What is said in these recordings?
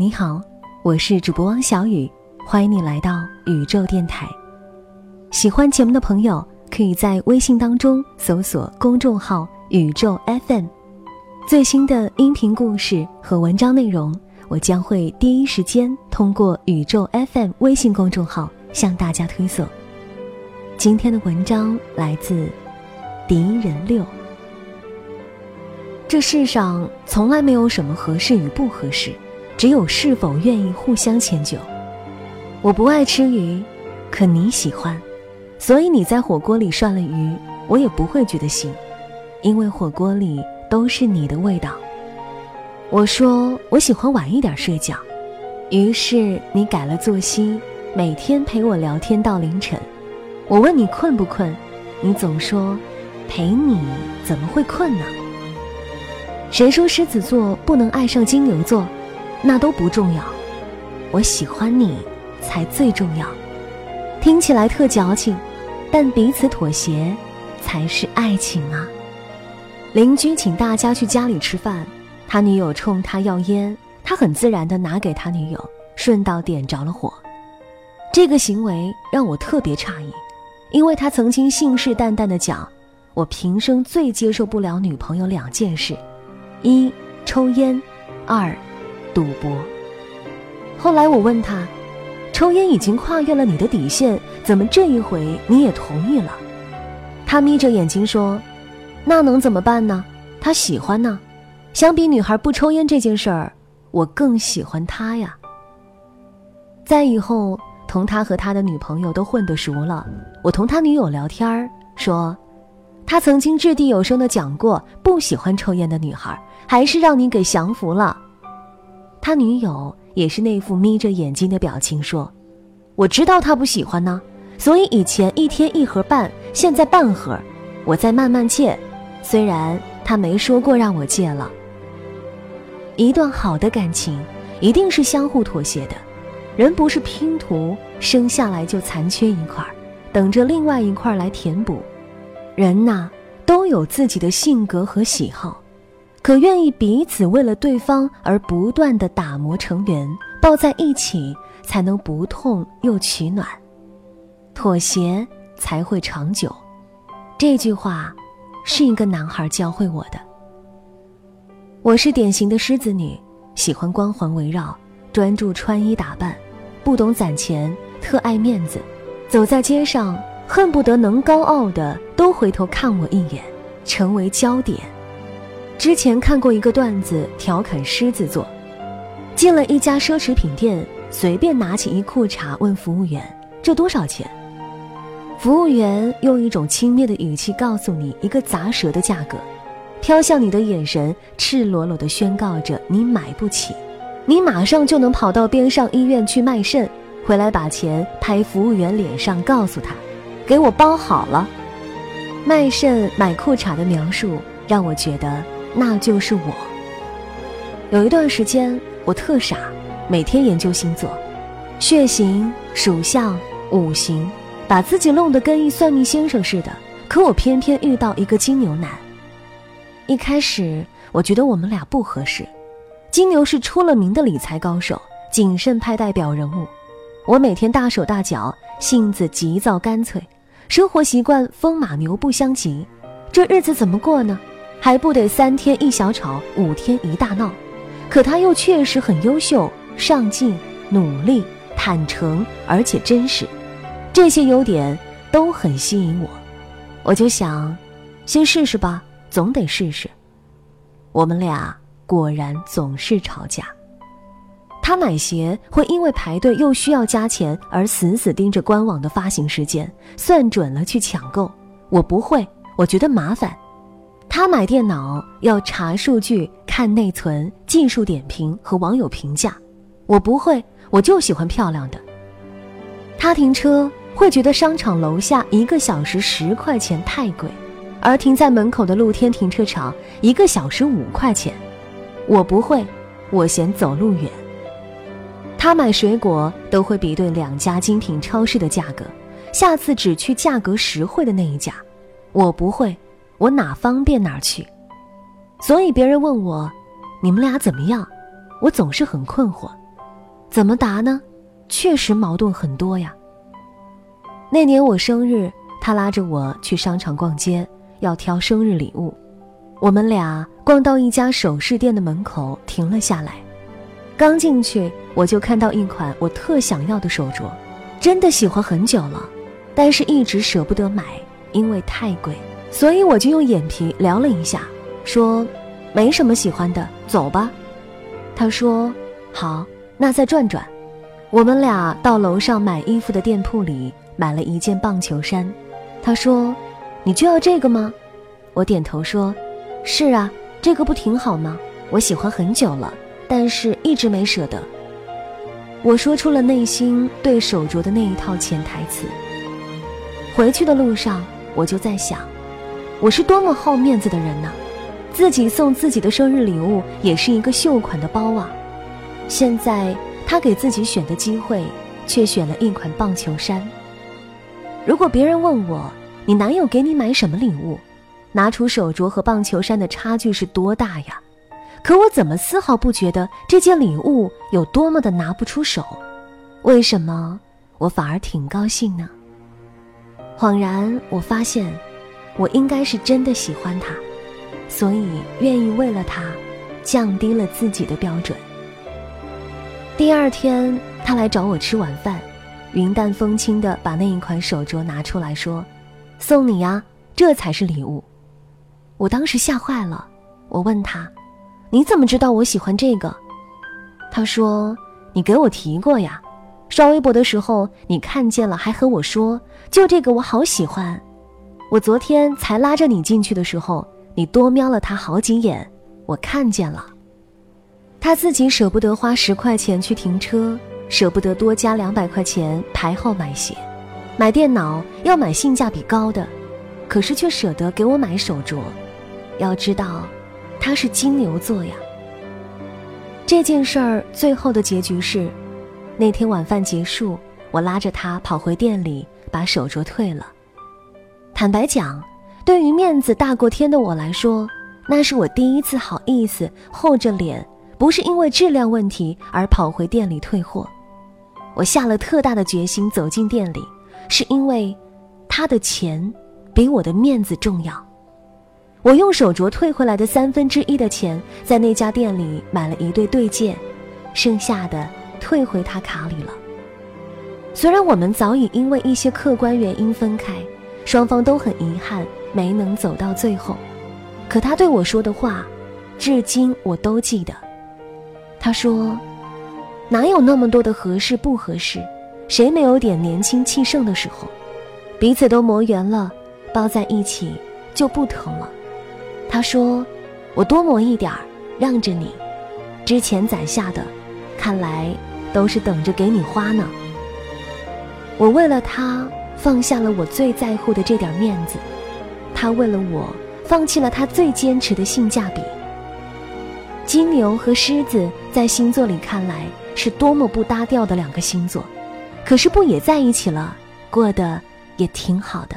你好，我是主播汪小雨，欢迎你来到宇宙电台。喜欢节目的朋友，可以在微信当中搜索公众号“宇宙 FM”，最新的音频故事和文章内容，我将会第一时间通过宇宙 FM 微信公众号向大家推送。今天的文章来自敌人六。这世上从来没有什么合适与不合适。只有是否愿意互相迁就。我不爱吃鱼，可你喜欢，所以你在火锅里涮了鱼，我也不会觉得腥，因为火锅里都是你的味道。我说我喜欢晚一点睡觉，于是你改了作息，每天陪我聊天到凌晨。我问你困不困，你总说陪你怎么会困呢？谁说狮子座不能爱上金牛座？那都不重要，我喜欢你才最重要。听起来特矫情，但彼此妥协才是爱情啊。邻居请大家去家里吃饭，他女友冲他要烟，他很自然地拿给他女友，顺道点着了火。这个行为让我特别诧异，因为他曾经信誓旦旦地讲：“我平生最接受不了女朋友两件事，一抽烟，二。”赌博。后来我问他，抽烟已经跨越了你的底线，怎么这一回你也同意了？他眯着眼睛说：“那能怎么办呢？他喜欢呢。相比女孩不抽烟这件事儿，我更喜欢他呀。”在以后同他和他的女朋友都混得熟了，我同他女友聊天儿说，他曾经掷地有声的讲过，不喜欢抽烟的女孩，还是让你给降服了。他女友也是那副眯着眼睛的表情，说：“我知道他不喜欢呢，所以以前一天一盒半，现在半盒，我在慢慢戒。虽然他没说过让我戒了。一段好的感情一定是相互妥协的，人不是拼图，生下来就残缺一块，等着另外一块来填补。人呐，都有自己的性格和喜好。”可愿意彼此为了对方而不断的打磨成圆，抱在一起才能不痛又取暖，妥协才会长久。这句话是一个男孩教会我的。我是典型的狮子女，喜欢光环围绕，专注穿衣打扮，不懂攒钱，特爱面子，走在街上恨不得能高傲的都回头看我一眼，成为焦点。之前看过一个段子，调侃狮子座。进了一家奢侈品店，随便拿起一裤衩问服务员：“这多少钱？”服务员用一种轻蔑的语气告诉你一个砸舌的价格，飘向你的眼神赤裸裸地宣告着你买不起。你马上就能跑到边上医院去卖肾，回来把钱拍服务员脸上，告诉他：“给我包好了。”卖肾买裤衩的描述让我觉得。那就是我。有一段时间，我特傻，每天研究星座、血型、属相、五行，把自己弄得跟一算命先生似的。可我偏偏遇到一个金牛男。一开始，我觉得我们俩不合适。金牛是出了名的理财高手，谨慎派代表人物。我每天大手大脚，性子急躁干脆，生活习惯风马牛不相及，这日子怎么过呢？还不得三天一小吵，五天一大闹，可他又确实很优秀、上进、努力、坦诚，而且真实，这些优点都很吸引我。我就想，先试试吧，总得试试。我们俩果然总是吵架。他买鞋会因为排队又需要加钱而死死盯着官网的发行时间，算准了去抢购。我不会，我觉得麻烦。他买电脑要查数据、看内存、技术点评和网友评价，我不会，我就喜欢漂亮的。他停车会觉得商场楼下一个小时十块钱太贵，而停在门口的露天停车场一个小时五块钱，我不会，我嫌走路远。他买水果都会比对两家精品超市的价格，下次只去价格实惠的那一家，我不会。我哪方便哪去，所以别人问我，你们俩怎么样？我总是很困惑，怎么答呢？确实矛盾很多呀。那年我生日，他拉着我去商场逛街，要挑生日礼物。我们俩逛到一家首饰店的门口，停了下来。刚进去，我就看到一款我特想要的手镯，真的喜欢很久了，但是一直舍不得买，因为太贵。所以我就用眼皮聊了一下，说：“没什么喜欢的，走吧。”他说：“好，那再转转。”我们俩到楼上买衣服的店铺里买了一件棒球衫。他说：“你就要这个吗？”我点头说：“是啊，这个不挺好吗？我喜欢很久了。”但是一直没舍得。我说出了内心对手镯的那一套潜台词。回去的路上，我就在想，我是多么好面子的人呢？自己送自己的生日礼物也是一个秀款的包啊。现在他给自己选的机会，却选了一款棒球衫。如果别人问我，你男友给你买什么礼物？拿出手镯和棒球衫的差距是多大呀？可我怎么丝毫不觉得这件礼物有多么的拿不出手？为什么我反而挺高兴呢？恍然，我发现，我应该是真的喜欢他，所以愿意为了他，降低了自己的标准。第二天，他来找我吃晚饭，云淡风轻地把那一款手镯拿出来说：“送你呀，这才是礼物。”我当时吓坏了，我问他。你怎么知道我喜欢这个？他说：“你给我提过呀，刷微博的时候你看见了，还和我说，就这个我好喜欢。我昨天才拉着你进去的时候，你多瞄了他好几眼，我看见了。他自己舍不得花十块钱去停车，舍不得多加两百块钱排号买鞋，买电脑要买性价比高的，可是却舍得给我买手镯。要知道。”他是金牛座呀。这件事儿最后的结局是，那天晚饭结束，我拉着他跑回店里把手镯退了。坦白讲，对于面子大过天的我来说，那是我第一次好意思厚着脸，不是因为质量问题而跑回店里退货。我下了特大的决心走进店里，是因为他的钱比我的面子重要。我用手镯退回来的三分之一的钱，在那家店里买了一对对戒，剩下的退回他卡里了。虽然我们早已因为一些客观原因分开，双方都很遗憾没能走到最后，可他对我说的话，至今我都记得。他说：“哪有那么多的合适不合适？谁没有点年轻气盛的时候？彼此都磨圆了，抱在一起就不疼了。”他说：“我多磨一点儿，让着你。之前攒下的，看来都是等着给你花呢。我为了他放下了我最在乎的这点面子，他为了我放弃了他最坚持的性价比。金牛和狮子在星座里看来是多么不搭调的两个星座，可是不也在一起了，过得也挺好的。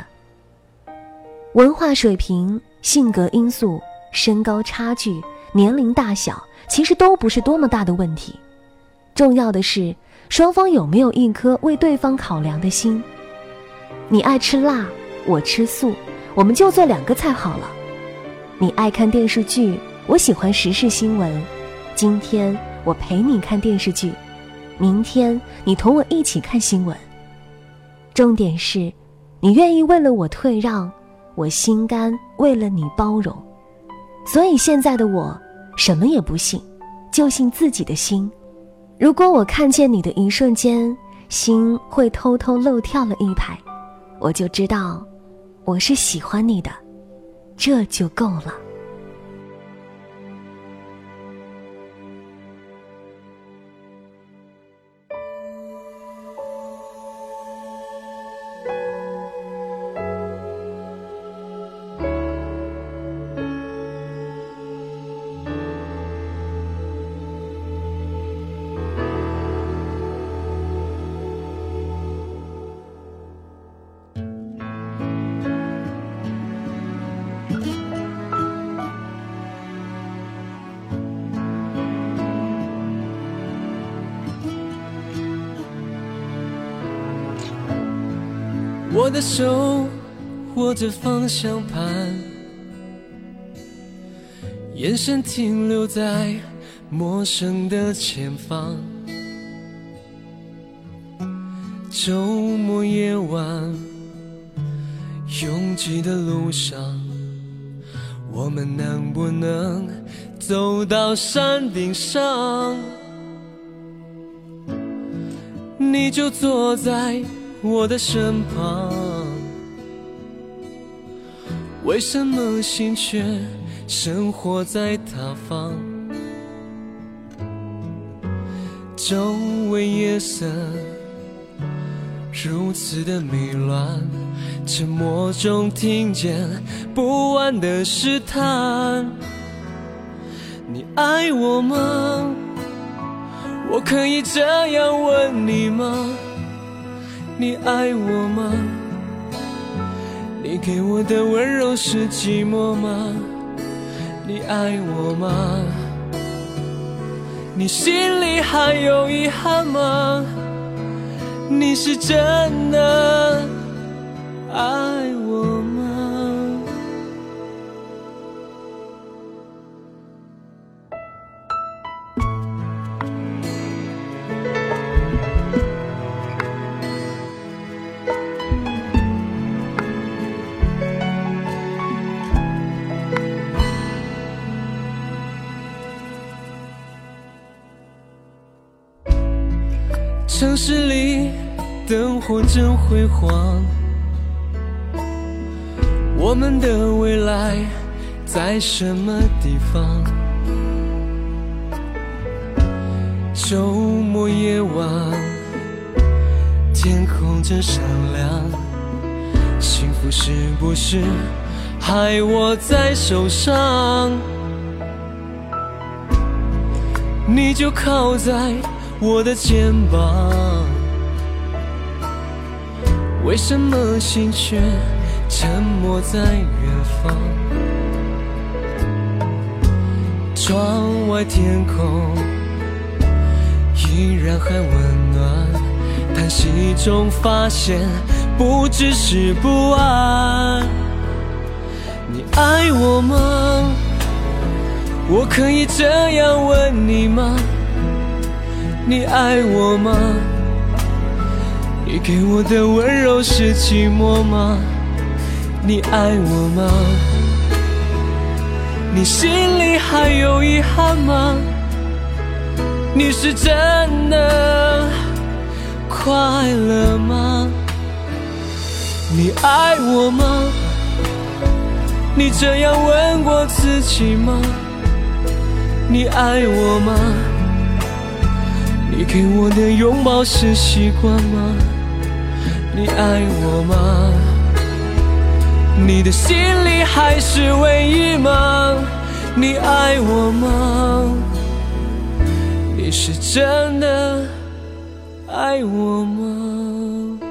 文化水平。”性格因素、身高差距、年龄大小，其实都不是多么大的问题。重要的是双方有没有一颗为对方考量的心。你爱吃辣，我吃素，我们就做两个菜好了。你爱看电视剧，我喜欢时事新闻。今天我陪你看电视剧，明天你同我一起看新闻。重点是，你愿意为了我退让。我心甘为了你包容，所以现在的我什么也不信，就信自己的心。如果我看见你的一瞬间，心会偷偷漏跳了一拍，我就知道我是喜欢你的，这就够了。的手握着方向盘，眼神停留在陌生的前方。周末夜晚，拥挤的路上，我们能不能走到山顶上？你就坐在我的身旁，为什么心却生活在他方？周围夜色如此的迷乱，沉默中听见不安的试探。你爱我吗？我可以这样问你吗？你爱我吗？你给我的温柔是寂寞吗？你爱我吗？你心里还有遗憾吗？你是真的爱我城市里灯火真辉煌，我们的未来在什么地方？周末夜晚，天空真闪亮，幸福是不是还握在手上？你就靠在。我的肩膀，为什么心却沉默在远方？窗外天空依然还温暖，叹息中发现不只是不安。你爱我吗？我可以这样问你吗？你爱我吗？你给我的温柔是寂寞吗？你爱我吗？你心里还有遗憾吗？你是真的快乐吗？你爱我吗？你这样问过自己吗？你爱我吗？你给我的拥抱是习惯吗？你爱我吗？你的心里还是唯一吗？你爱我吗？你是真的爱我吗？